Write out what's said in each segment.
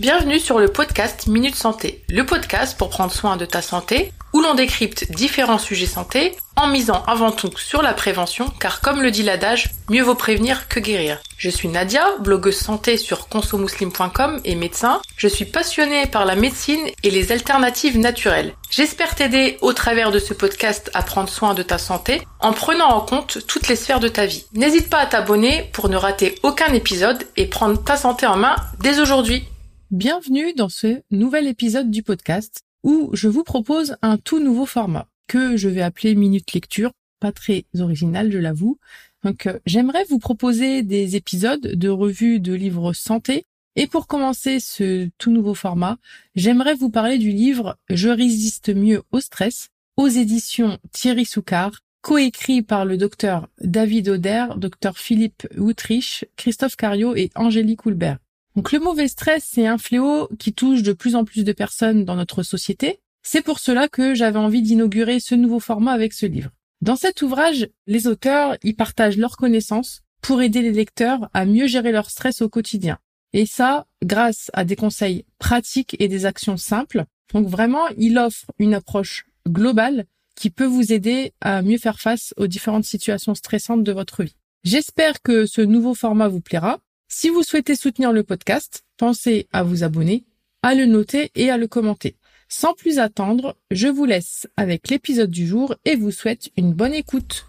Bienvenue sur le podcast Minute Santé, le podcast pour prendre soin de ta santé, où l'on décrypte différents sujets santé en misant avant tout sur la prévention, car comme le dit l'adage, mieux vaut prévenir que guérir. Je suis Nadia, blogueuse santé sur consomuslim.com et médecin. Je suis passionnée par la médecine et les alternatives naturelles. J'espère t'aider au travers de ce podcast à prendre soin de ta santé en prenant en compte toutes les sphères de ta vie. N'hésite pas à t'abonner pour ne rater aucun épisode et prendre ta santé en main dès aujourd'hui. Bienvenue dans ce nouvel épisode du podcast où je vous propose un tout nouveau format que je vais appeler Minute Lecture, pas très original je l'avoue. Donc euh, j'aimerais vous proposer des épisodes de revue de livres santé et pour commencer ce tout nouveau format, j'aimerais vous parler du livre Je résiste mieux au stress aux éditions Thierry Soucard, coécrit par le docteur David Oder, docteur Philippe Woutrich, Christophe Cario et Angélique Houlbert. Donc le mauvais stress, c'est un fléau qui touche de plus en plus de personnes dans notre société. C'est pour cela que j'avais envie d'inaugurer ce nouveau format avec ce livre. Dans cet ouvrage, les auteurs y partagent leurs connaissances pour aider les lecteurs à mieux gérer leur stress au quotidien. Et ça, grâce à des conseils pratiques et des actions simples. Donc vraiment, il offre une approche globale qui peut vous aider à mieux faire face aux différentes situations stressantes de votre vie. J'espère que ce nouveau format vous plaira. Si vous souhaitez soutenir le podcast, pensez à vous abonner, à le noter et à le commenter. Sans plus attendre, je vous laisse avec l'épisode du jour et vous souhaite une bonne écoute.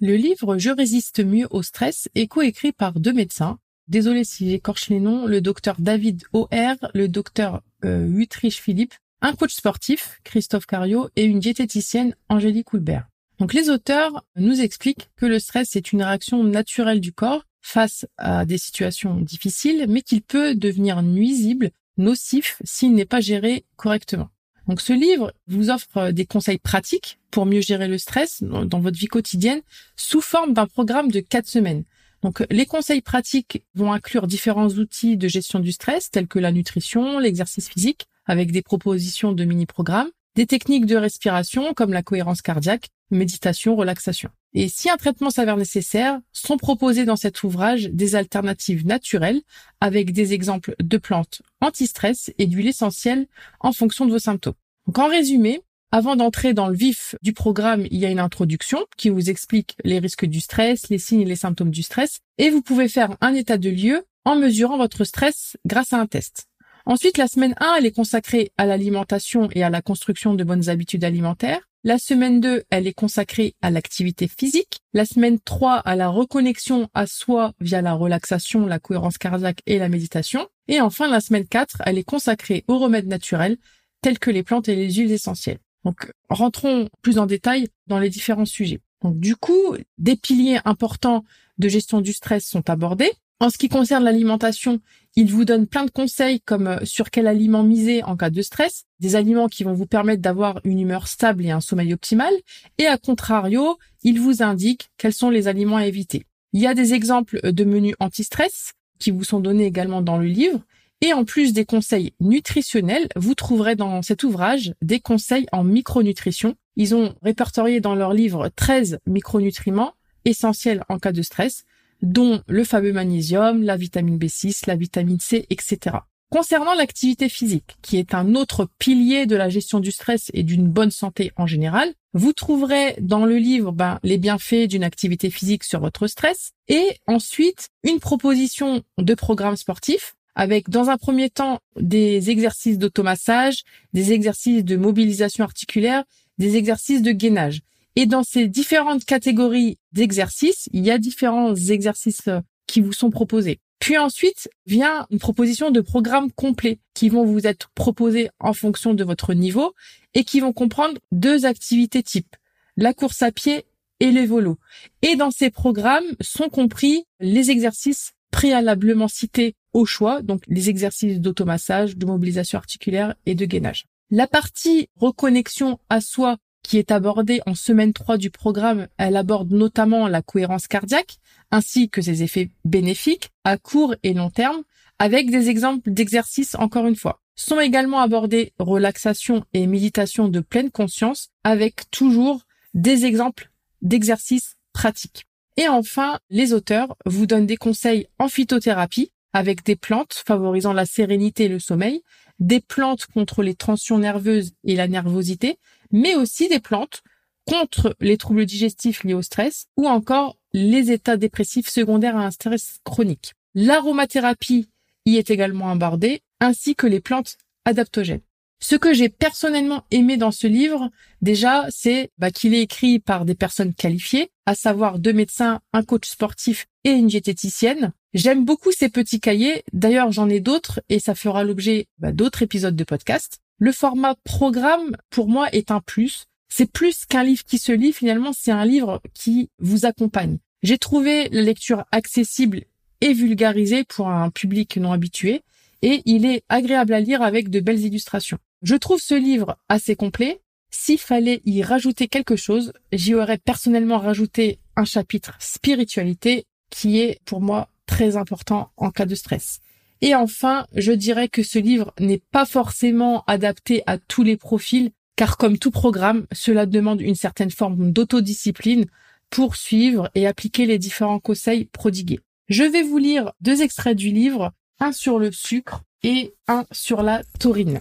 Le livre Je résiste mieux au stress est coécrit par deux médecins. Désolé si j'écorche les noms, le docteur David O.R., le docteur euh, Philippe, un coach sportif, Christophe Cario, et une diététicienne, Angélique Houlbert. Donc les auteurs nous expliquent que le stress est une réaction naturelle du corps face à des situations difficiles, mais qu'il peut devenir nuisible, nocif, s'il n'est pas géré correctement. Donc ce livre vous offre des conseils pratiques pour mieux gérer le stress dans votre vie quotidienne sous forme d'un programme de quatre semaines. Donc les conseils pratiques vont inclure différents outils de gestion du stress tels que la nutrition, l'exercice physique avec des propositions de mini-programmes, des techniques de respiration comme la cohérence cardiaque, méditation, relaxation. Et si un traitement s'avère nécessaire, sont proposées dans cet ouvrage des alternatives naturelles avec des exemples de plantes anti-stress et d'huile essentielle en fonction de vos symptômes. Donc en résumé, avant d'entrer dans le vif du programme, il y a une introduction qui vous explique les risques du stress, les signes et les symptômes du stress, et vous pouvez faire un état de lieu en mesurant votre stress grâce à un test. Ensuite, la semaine 1, elle est consacrée à l'alimentation et à la construction de bonnes habitudes alimentaires. La semaine 2, elle est consacrée à l'activité physique. La semaine 3, à la reconnexion à soi via la relaxation, la cohérence cardiaque et la méditation. Et enfin, la semaine 4, elle est consacrée aux remèdes naturels tels que les plantes et les huiles essentielles. Donc, rentrons plus en détail dans les différents sujets. Donc, du coup, des piliers importants de gestion du stress sont abordés. En ce qui concerne l'alimentation, il vous donne plein de conseils comme euh, sur quel aliment miser en cas de stress, des aliments qui vont vous permettre d'avoir une humeur stable et un sommeil optimal, et à contrario, il vous indique quels sont les aliments à éviter. Il y a des exemples de menus anti-stress qui vous sont donnés également dans le livre, et en plus des conseils nutritionnels, vous trouverez dans cet ouvrage des conseils en micronutrition. Ils ont répertorié dans leur livre 13 micronutriments essentiels en cas de stress dont le fameux magnésium, la vitamine B6, la vitamine C, etc. Concernant l'activité physique, qui est un autre pilier de la gestion du stress et d'une bonne santé en général, vous trouverez dans le livre ben, les bienfaits d'une activité physique sur votre stress et ensuite une proposition de programme sportif avec dans un premier temps des exercices d'automassage, des exercices de mobilisation articulaire, des exercices de gainage. Et dans ces différentes catégories d'exercices, il y a différents exercices euh, qui vous sont proposés. Puis ensuite vient une proposition de programmes complets qui vont vous être proposés en fonction de votre niveau et qui vont comprendre deux activités types, la course à pied et les volos. Et dans ces programmes sont compris les exercices préalablement cités au choix, donc les exercices d'automassage, de mobilisation articulaire et de gainage. La partie reconnexion à soi qui est abordée en semaine 3 du programme, elle aborde notamment la cohérence cardiaque ainsi que ses effets bénéfiques à court et long terme avec des exemples d'exercices encore une fois. Sont également abordés relaxation et méditation de pleine conscience avec toujours des exemples d'exercices pratiques. Et enfin, les auteurs vous donnent des conseils en phytothérapie avec des plantes favorisant la sérénité et le sommeil, des plantes contre les tensions nerveuses et la nervosité, mais aussi des plantes contre les troubles digestifs liés au stress ou encore les états dépressifs secondaires à un stress chronique. L'aromathérapie y est également abordée, ainsi que les plantes adaptogènes. Ce que j'ai personnellement aimé dans ce livre, déjà, c'est bah, qu'il est écrit par des personnes qualifiées, à savoir deux médecins, un coach sportif et une diététicienne. J'aime beaucoup ces petits cahiers. D'ailleurs, j'en ai d'autres et ça fera l'objet bah, d'autres épisodes de podcast. Le format programme, pour moi, est un plus. C'est plus qu'un livre qui se lit, finalement, c'est un livre qui vous accompagne. J'ai trouvé la lecture accessible et vulgarisée pour un public non habitué et il est agréable à lire avec de belles illustrations. Je trouve ce livre assez complet. S'il fallait y rajouter quelque chose, j'y aurais personnellement rajouté un chapitre spiritualité qui est pour moi très important en cas de stress. Et enfin, je dirais que ce livre n'est pas forcément adapté à tous les profils, car comme tout programme, cela demande une certaine forme d'autodiscipline pour suivre et appliquer les différents conseils prodigués. Je vais vous lire deux extraits du livre, un sur le sucre et un sur la taurine.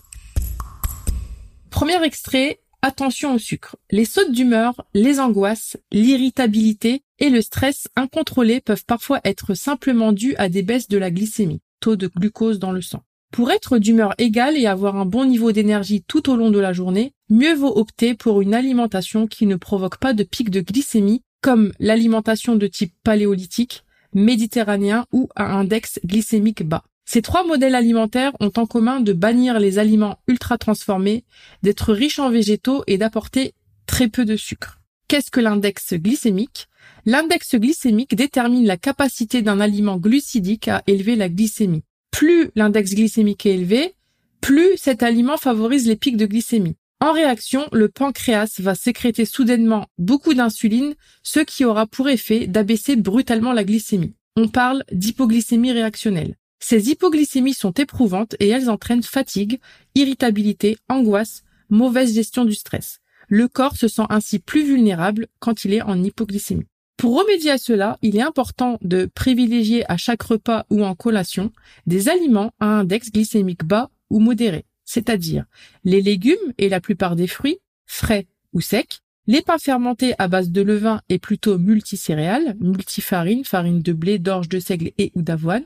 Premier extrait, attention au sucre. Les sautes d'humeur, les angoisses, l'irritabilité et le stress incontrôlé peuvent parfois être simplement dus à des baisses de la glycémie, de glucose dans le sang. Pour être d'humeur égale et avoir un bon niveau d'énergie tout au long de la journée, mieux vaut opter pour une alimentation qui ne provoque pas de pic de glycémie, comme l'alimentation de type paléolithique, méditerranéen ou à index glycémique bas. Ces trois modèles alimentaires ont en commun de bannir les aliments ultra transformés, d'être riches en végétaux et d'apporter très peu de sucre. Qu'est-ce que l'index glycémique? L'index glycémique détermine la capacité d'un aliment glucidique à élever la glycémie. Plus l'index glycémique est élevé, plus cet aliment favorise les pics de glycémie. En réaction, le pancréas va sécréter soudainement beaucoup d'insuline, ce qui aura pour effet d'abaisser brutalement la glycémie. On parle d'hypoglycémie réactionnelle. Ces hypoglycémies sont éprouvantes et elles entraînent fatigue, irritabilité, angoisse, mauvaise gestion du stress. Le corps se sent ainsi plus vulnérable quand il est en hypoglycémie. Pour remédier à cela, il est important de privilégier à chaque repas ou en collation des aliments à index glycémique bas ou modéré, c'est-à-dire les légumes et la plupart des fruits, frais ou secs, les pains fermentés à base de levain et plutôt multicéréales, multifarine, farine de blé, d'orge, de seigle et ou d'avoine,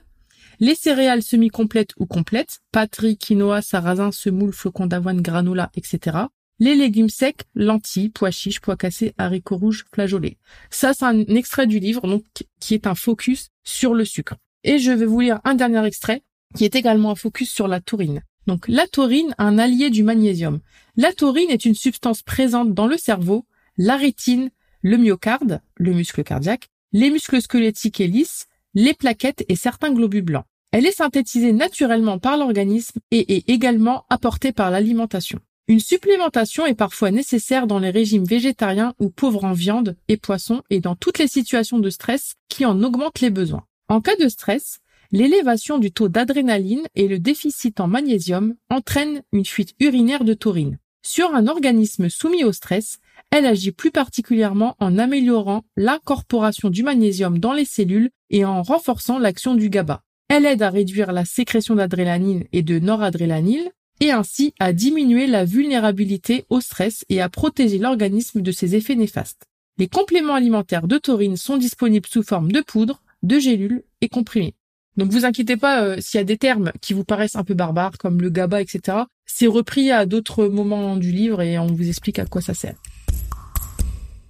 les céréales semi-complètes ou complètes, pâtes, quinoa, sarrasin, semoule, flocons d'avoine, granola, etc. Les légumes secs, lentilles, pois chiches, pois cassés, haricots rouges, flageolets. Ça, c'est un extrait du livre, donc, qui est un focus sur le sucre. Et je vais vous lire un dernier extrait, qui est également un focus sur la taurine. Donc, la taurine, un allié du magnésium. La taurine est une substance présente dans le cerveau, la rétine, le myocarde, le muscle cardiaque, les muscles squelettiques et lisses, les plaquettes et certains globules blancs. Elle est synthétisée naturellement par l'organisme et est également apportée par l'alimentation. Une supplémentation est parfois nécessaire dans les régimes végétariens ou pauvres en viande et poissons et dans toutes les situations de stress qui en augmentent les besoins. En cas de stress, l'élévation du taux d'adrénaline et le déficit en magnésium entraînent une fuite urinaire de taurine. Sur un organisme soumis au stress, elle agit plus particulièrement en améliorant l'incorporation du magnésium dans les cellules et en renforçant l'action du GABA. Elle aide à réduire la sécrétion d'adrénaline et de noradrénaline et ainsi à diminuer la vulnérabilité au stress et à protéger l'organisme de ses effets néfastes. Les compléments alimentaires de taurine sont disponibles sous forme de poudre, de gélules et comprimés. Donc vous inquiétez pas euh, s'il y a des termes qui vous paraissent un peu barbares comme le GABA, etc. C'est repris à d'autres moments du livre et on vous explique à quoi ça sert.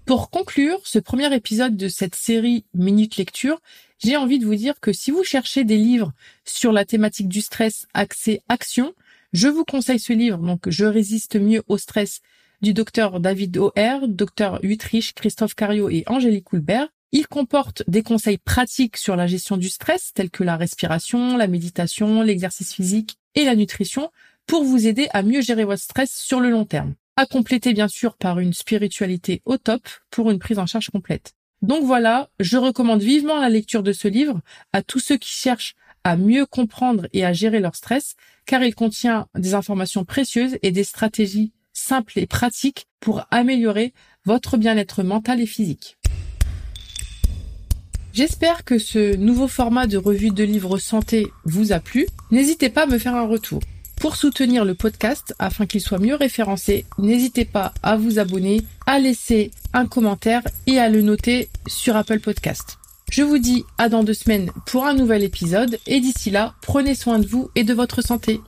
Pour conclure ce premier épisode de cette série Minute Lecture, j'ai envie de vous dire que si vous cherchez des livres sur la thématique du stress axé action, je vous conseille ce livre, donc Je résiste mieux au stress du docteur David O'Hare, docteur Utrich, Christophe Cario et Angélique Coulbert. Il comporte des conseils pratiques sur la gestion du stress, tels que la respiration, la méditation, l'exercice physique et la nutrition, pour vous aider à mieux gérer votre stress sur le long terme à compléter bien sûr par une spiritualité au top pour une prise en charge complète. Donc voilà, je recommande vivement la lecture de ce livre à tous ceux qui cherchent à mieux comprendre et à gérer leur stress, car il contient des informations précieuses et des stratégies simples et pratiques pour améliorer votre bien-être mental et physique. J'espère que ce nouveau format de revue de livres santé vous a plu. N'hésitez pas à me faire un retour. Pour soutenir le podcast afin qu'il soit mieux référencé, n'hésitez pas à vous abonner, à laisser un commentaire et à le noter sur Apple Podcast. Je vous dis à dans deux semaines pour un nouvel épisode et d'ici là, prenez soin de vous et de votre santé.